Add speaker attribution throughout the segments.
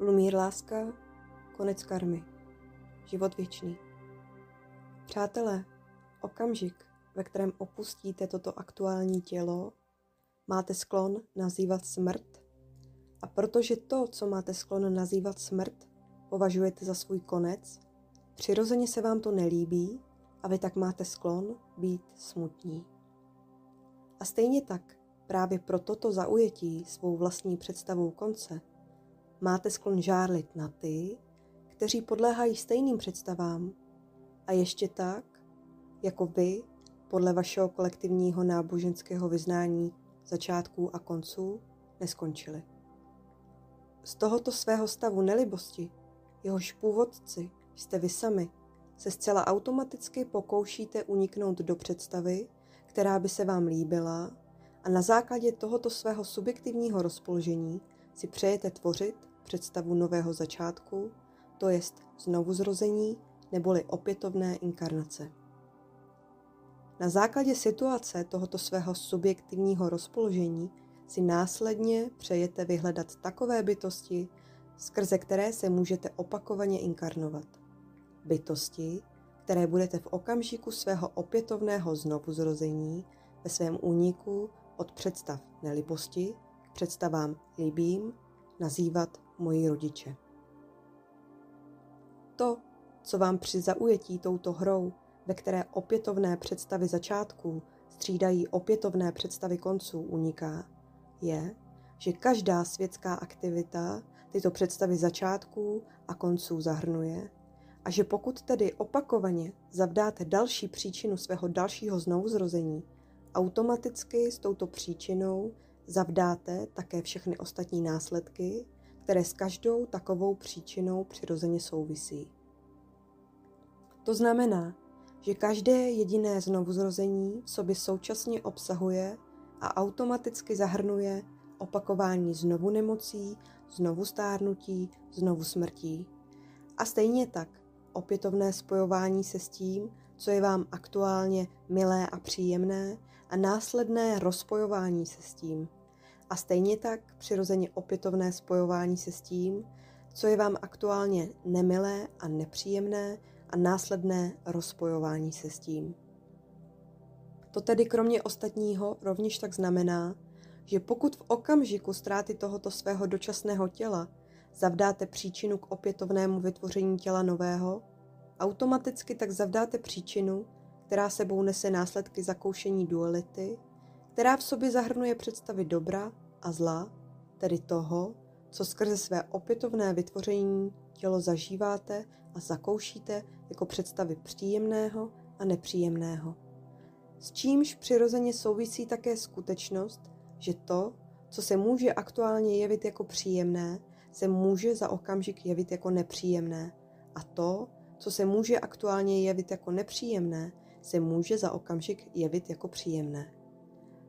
Speaker 1: Lumír láska, konec karmy, život věčný. Přátelé, okamžik, ve kterém opustíte toto aktuální tělo, máte sklon nazývat smrt. A protože to, co máte sklon nazývat smrt, považujete za svůj konec, přirozeně se vám to nelíbí a vy tak máte sklon být smutní. A stejně tak, právě pro toto zaujetí svou vlastní představou konce, máte sklon žárlit na ty, kteří podléhají stejným představám a ještě tak, jako vy, podle vašeho kolektivního náboženského vyznání začátků a konců, neskončili. Z tohoto svého stavu nelibosti, jehož původci jste vy sami, se zcela automaticky pokoušíte uniknout do představy, která by se vám líbila a na základě tohoto svého subjektivního rozpoložení si přejete tvořit představu nového začátku, to jest znovuzrození neboli opětovné inkarnace. Na základě situace tohoto svého subjektivního rozpoložení si následně přejete vyhledat takové bytosti, skrze které se můžete opakovaně inkarnovat. Bytosti, které budete v okamžiku svého opětovného znovuzrození ve svém úniku od představ nelibosti k představám líbím nazývat moji rodiče. To, co vám při zaujetí touto hrou, ve které opětovné představy začátků střídají opětovné představy konců, uniká, je, že každá světská aktivita tyto představy začátků a konců zahrnuje a že pokud tedy opakovaně zavdáte další příčinu svého dalšího znovuzrození, automaticky s touto příčinou zavdáte také všechny ostatní následky, které s každou takovou příčinou přirozeně souvisí. To znamená, že každé jediné znovuzrození v sobě současně obsahuje a automaticky zahrnuje opakování znovu nemocí, znovu stárnutí, znovu smrtí. A stejně tak opětovné spojování se s tím, co je vám aktuálně milé a příjemné, a následné rozpojování se s tím, a stejně tak přirozeně opětovné spojování se s tím, co je vám aktuálně nemilé a nepříjemné a následné rozpojování se s tím. To tedy kromě ostatního rovněž tak znamená, že pokud v okamžiku ztráty tohoto svého dočasného těla zavdáte příčinu k opětovnému vytvoření těla nového, automaticky tak zavdáte příčinu, která sebou nese následky zakoušení duality, která v sobě zahrnuje představy dobra a zla, tedy toho, co skrze své opětovné vytvoření tělo zažíváte a zakoušíte jako představy příjemného a nepříjemného. S čímž přirozeně souvisí také skutečnost, že to, co se může aktuálně jevit jako příjemné, se může za okamžik jevit jako nepříjemné. A to, co se může aktuálně jevit jako nepříjemné, se může za okamžik jevit jako příjemné.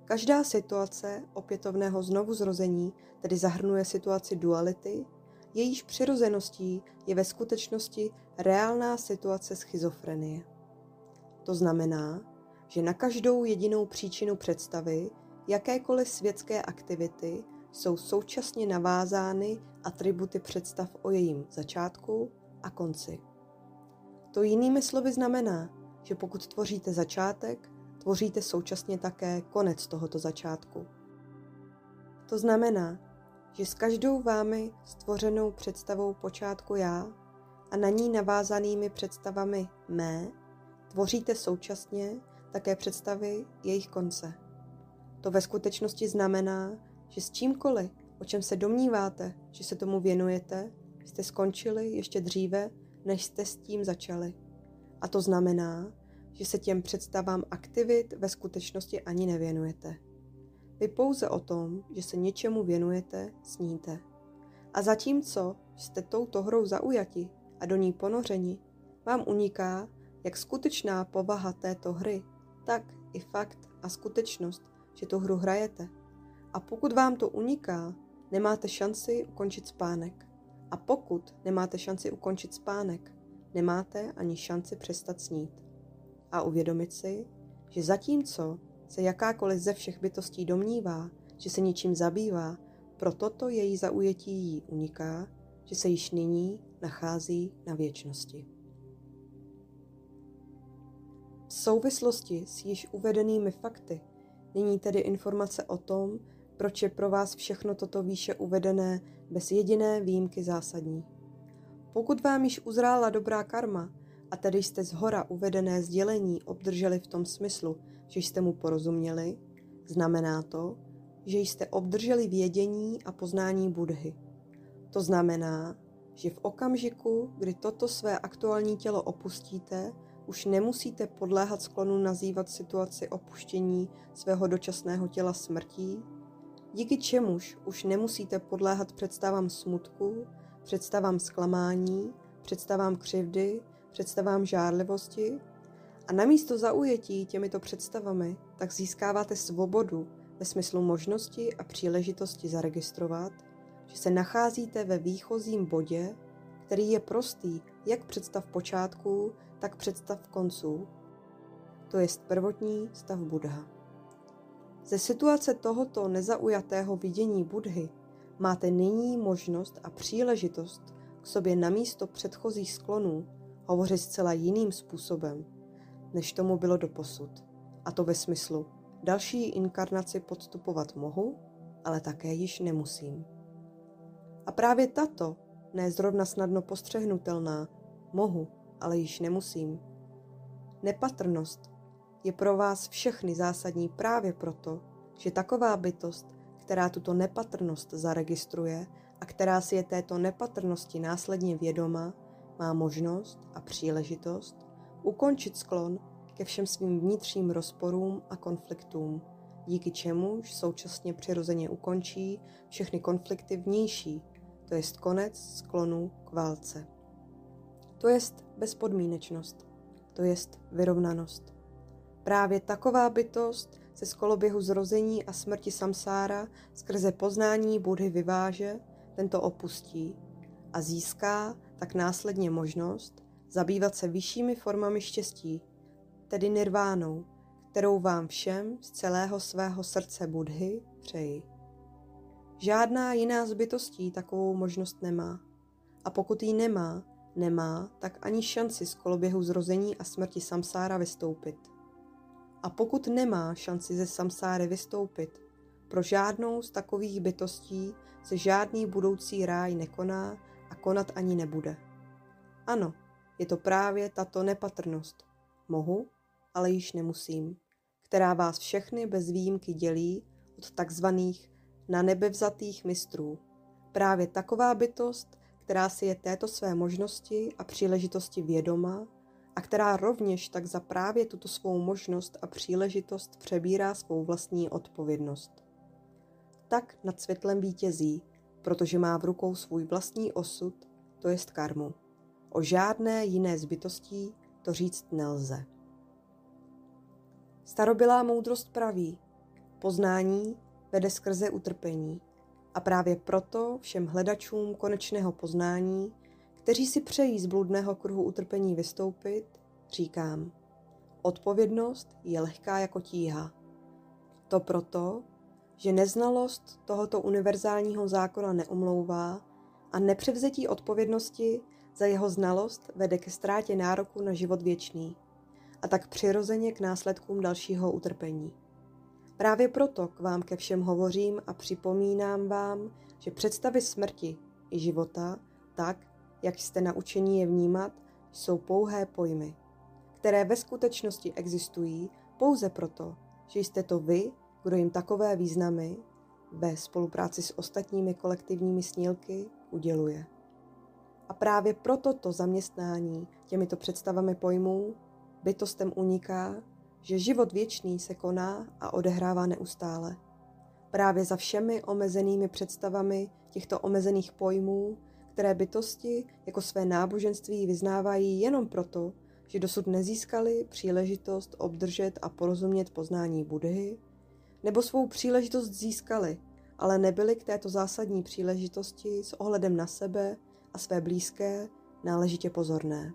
Speaker 1: Každá situace opětovného znovuzrození tedy zahrnuje situaci duality, jejíž přirozeností je ve skutečnosti reálná situace schizofrenie. To znamená, že na každou jedinou příčinu představy jakékoliv světské aktivity jsou současně navázány atributy představ o jejím začátku a konci. To jinými slovy znamená, že pokud tvoříte začátek, tvoříte současně také konec tohoto začátku. To znamená, že s každou vámi stvořenou představou počátku já a na ní navázanými představami mé tvoříte současně také představy jejich konce. To ve skutečnosti znamená, že s čímkoliv, o čem se domníváte, že se tomu věnujete, jste skončili ještě dříve, než jste s tím začali. A to znamená, že se těm představám aktivit ve skutečnosti ani nevěnujete. Vy pouze o tom, že se něčemu věnujete, sníte. A zatímco jste touto hrou zaujati a do ní ponořeni, vám uniká, jak skutečná povaha této hry, tak i fakt a skutečnost, že tu hru hrajete. A pokud vám to uniká, nemáte šanci ukončit spánek. A pokud nemáte šanci ukončit spánek, nemáte ani šanci přestat snít a uvědomit si, že zatímco se jakákoliv ze všech bytostí domnívá, že se ničím zabývá, pro toto její zaujetí jí uniká, že se již nyní nachází na věčnosti. V souvislosti s již uvedenými fakty není tedy informace o tom, proč je pro vás všechno toto výše uvedené bez jediné výjimky zásadní. Pokud vám již uzrála dobrá karma, a tedy jste z hora uvedené sdělení obdrželi v tom smyslu, že jste mu porozuměli, znamená to, že jste obdrželi vědění a poznání Budhy. To znamená, že v okamžiku, kdy toto své aktuální tělo opustíte, už nemusíte podléhat sklonu nazývat situaci opuštění svého dočasného těla smrtí, díky čemuž už nemusíte podléhat představám smutku, představám zklamání, představám křivdy, představám žárlivosti a namísto zaujetí těmito představami tak získáváte svobodu ve smyslu možnosti a příležitosti zaregistrovat, že se nacházíte ve výchozím bodě, který je prostý jak představ počátku, tak představ konců, to jest prvotní stav Buddha. Ze situace tohoto nezaujatého vidění Budhy máte nyní možnost a příležitost k sobě namísto předchozích sklonů hovořit zcela jiným způsobem, než tomu bylo doposud. A to ve smyslu, další inkarnaci podstupovat mohu, ale také již nemusím. A právě tato, ne zrovna snadno postřehnutelná, mohu, ale již nemusím. Nepatrnost je pro vás všechny zásadní právě proto, že taková bytost, která tuto nepatrnost zaregistruje a která si je této nepatrnosti následně vědoma, má možnost a příležitost ukončit sklon ke všem svým vnitřním rozporům a konfliktům, díky čemuž současně přirozeně ukončí všechny konflikty vnější, to jest konec sklonu k válce. To jest bezpodmínečnost, to jest vyrovnanost. Právě taková bytost se z koloběhu zrození a smrti samsára skrze poznání Budhy vyváže, tento opustí a získá tak následně možnost zabývat se vyššími formami štěstí, tedy nirvánou, kterou vám všem z celého svého srdce Budhy přeji. Žádná jiná z bytostí takovou možnost nemá. A pokud ji nemá, nemá tak ani šanci z koloběhu zrození a smrti samsára vystoupit. A pokud nemá šanci ze samsáry vystoupit, pro žádnou z takových bytostí se žádný budoucí ráj nekoná konat ani nebude. Ano, je to právě tato nepatrnost. Mohu, ale již nemusím, která vás všechny bez výjimky dělí od takzvaných na nebe vzatých mistrů. Právě taková bytost, která si je této své možnosti a příležitosti vědoma a která rovněž tak za právě tuto svou možnost a příležitost přebírá svou vlastní odpovědnost. Tak nad světlem vítězí, protože má v rukou svůj vlastní osud, to jest karmu. O žádné jiné zbytostí to říct nelze. Starobylá moudrost praví, poznání vede skrze utrpení. A právě proto všem hledačům konečného poznání, kteří si přejí z bludného kruhu utrpení vystoupit, říkám, odpovědnost je lehká jako tíha. To proto, že neznalost tohoto univerzálního zákona neumlouvá a nepřevzetí odpovědnosti za jeho znalost vede ke ztrátě nároku na život věčný a tak přirozeně k následkům dalšího utrpení. Právě proto k vám ke všem hovořím a připomínám vám, že představy smrti i života, tak, jak jste naučení je vnímat, jsou pouhé pojmy, které ve skutečnosti existují pouze proto, že jste to vy, kdo jim takové významy ve spolupráci s ostatními kolektivními snílky uděluje. A právě proto to zaměstnání těmito představami pojmů bytostem uniká že život věčný se koná a odehrává neustále. Právě za všemi omezenými představami těchto omezených pojmů, které bytosti jako své náboženství vyznávají jenom proto, že dosud nezískali příležitost obdržet a porozumět poznání Budhy, nebo svou příležitost získali, ale nebyli k této zásadní příležitosti s ohledem na sebe a své blízké náležitě pozorné.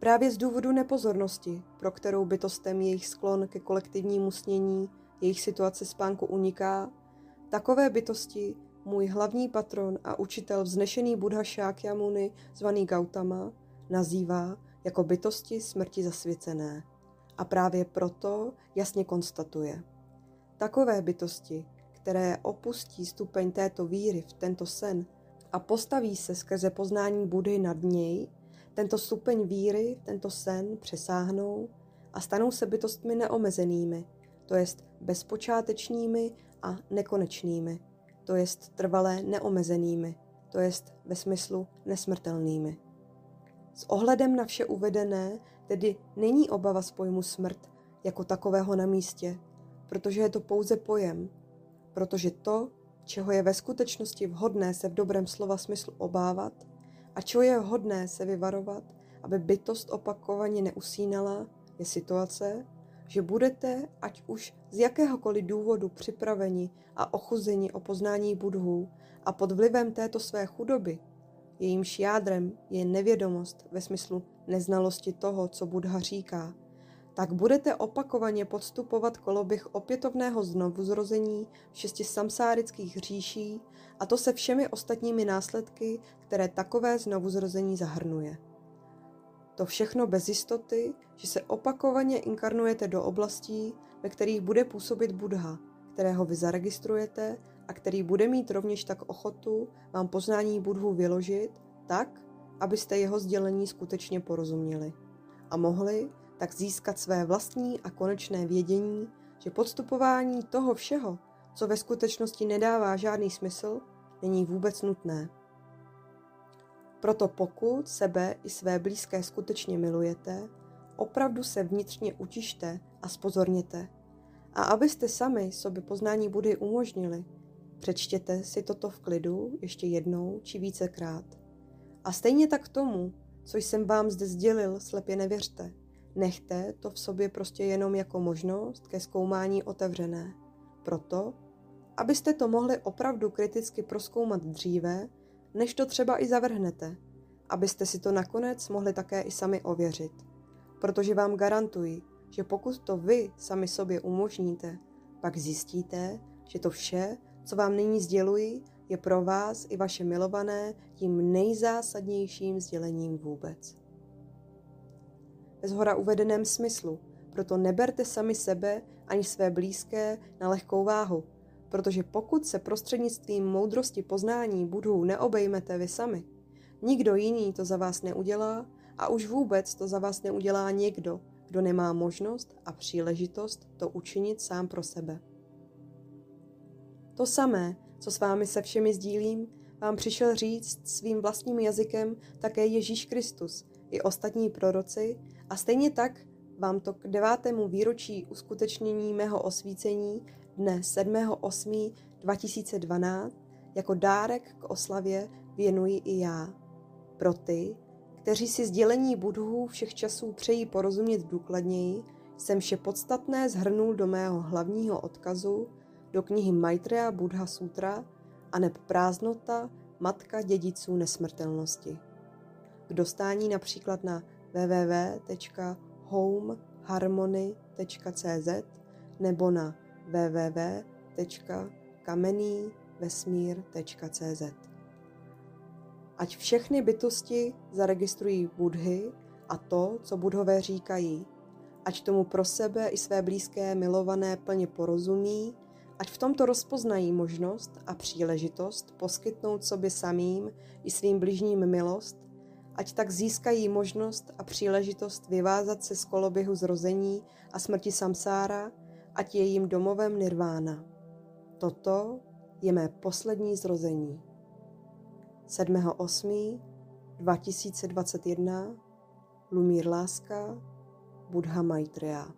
Speaker 1: Právě z důvodu nepozornosti, pro kterou bytostem jejich sklon ke kolektivnímu snění jejich situace spánku uniká, takové bytosti můj hlavní patron a učitel vznešený Buddha Shakyamuni, zvaný Gautama, nazývá jako bytosti smrti zasvěcené. A právě proto jasně konstatuje. Takové bytosti, které opustí stupeň této víry v tento sen a postaví se skrze poznání Budhy nad něj, tento stupeň víry, tento sen přesáhnou a stanou se bytostmi neomezenými, to jest bezpočátečními a nekonečnými, to jest trvalé neomezenými, to jest ve smyslu nesmrtelnými. S ohledem na vše uvedené tedy není obava z pojmu smrt jako takového na místě, protože je to pouze pojem, protože to, čeho je ve skutečnosti vhodné se v dobrém slova smyslu obávat a čeho je vhodné se vyvarovat, aby bytost opakovaně neusínala, je situace, že budete, ať už z jakéhokoliv důvodu připraveni a ochuzeni o poznání budhů a pod vlivem této své chudoby, jejímž jádrem je nevědomost ve smyslu neznalosti toho, co Budha říká, tak budete opakovaně podstupovat koloběh opětovného znovuzrození šesti samsárických říší a to se všemi ostatními následky, které takové znovuzrození zahrnuje. To všechno bez jistoty, že se opakovaně inkarnujete do oblastí, ve kterých bude působit Buddha, kterého vy zaregistrujete a který bude mít rovněž tak ochotu vám poznání Budhu vyložit tak, abyste jeho sdělení skutečně porozuměli a mohli tak získat své vlastní a konečné vědění, že podstupování toho všeho, co ve skutečnosti nedává žádný smysl, není vůbec nutné. Proto pokud sebe i své blízké skutečně milujete, opravdu se vnitřně utište a spozorněte. A abyste sami sobě poznání Budy umožnili, přečtěte si toto v klidu ještě jednou či vícekrát. A stejně tak tomu, co jsem vám zde sdělil, slepě nevěřte. Nechte to v sobě prostě jenom jako možnost ke zkoumání otevřené. Proto, abyste to mohli opravdu kriticky proskoumat dříve, než to třeba i zavrhnete, abyste si to nakonec mohli také i sami ověřit. Protože vám garantuji, že pokud to vy sami sobě umožníte, pak zjistíte, že to vše, co vám nyní sděluji, je pro vás i vaše milované tím nejzásadnějším sdělením vůbec. Ve zhora uvedeném smyslu, proto neberte sami sebe ani své blízké na lehkou váhu, protože pokud se prostřednictvím moudrosti poznání budou neobejmete vy sami, nikdo jiný to za vás neudělá a už vůbec to za vás neudělá někdo, kdo nemá možnost a příležitost to učinit sám pro sebe. To samé, co s vámi se všemi sdílím, vám přišel říct svým vlastním jazykem také Ježíš Kristus i ostatní proroci a stejně tak vám to k devátému výročí uskutečnění mého osvícení dne 7.8.2012 jako dárek k oslavě věnuji i já. Pro ty, kteří si sdělení budhů všech časů přejí porozumět důkladněji, jsem vše podstatné zhrnul do mého hlavního odkazu do knihy Maitreya Buddha Sutra a neb prázdnota matka dědiců nesmrtelnosti. K dostání například na www.homeharmony.cz nebo na www.kamenývesmír.cz Ať všechny bytosti zaregistrují Budhy a to, co budhové říkají, ať tomu pro sebe i své blízké milované plně porozumí, ať v tomto rozpoznají možnost a příležitost poskytnout sobě samým i svým bližním milost, ať tak získají možnost a příležitost vyvázat se z koloběhu zrození a smrti samsára, ať je jim domovem nirvána. Toto je mé poslední zrození. 7.8. 2021 Lumír Láska Buddha Maitreya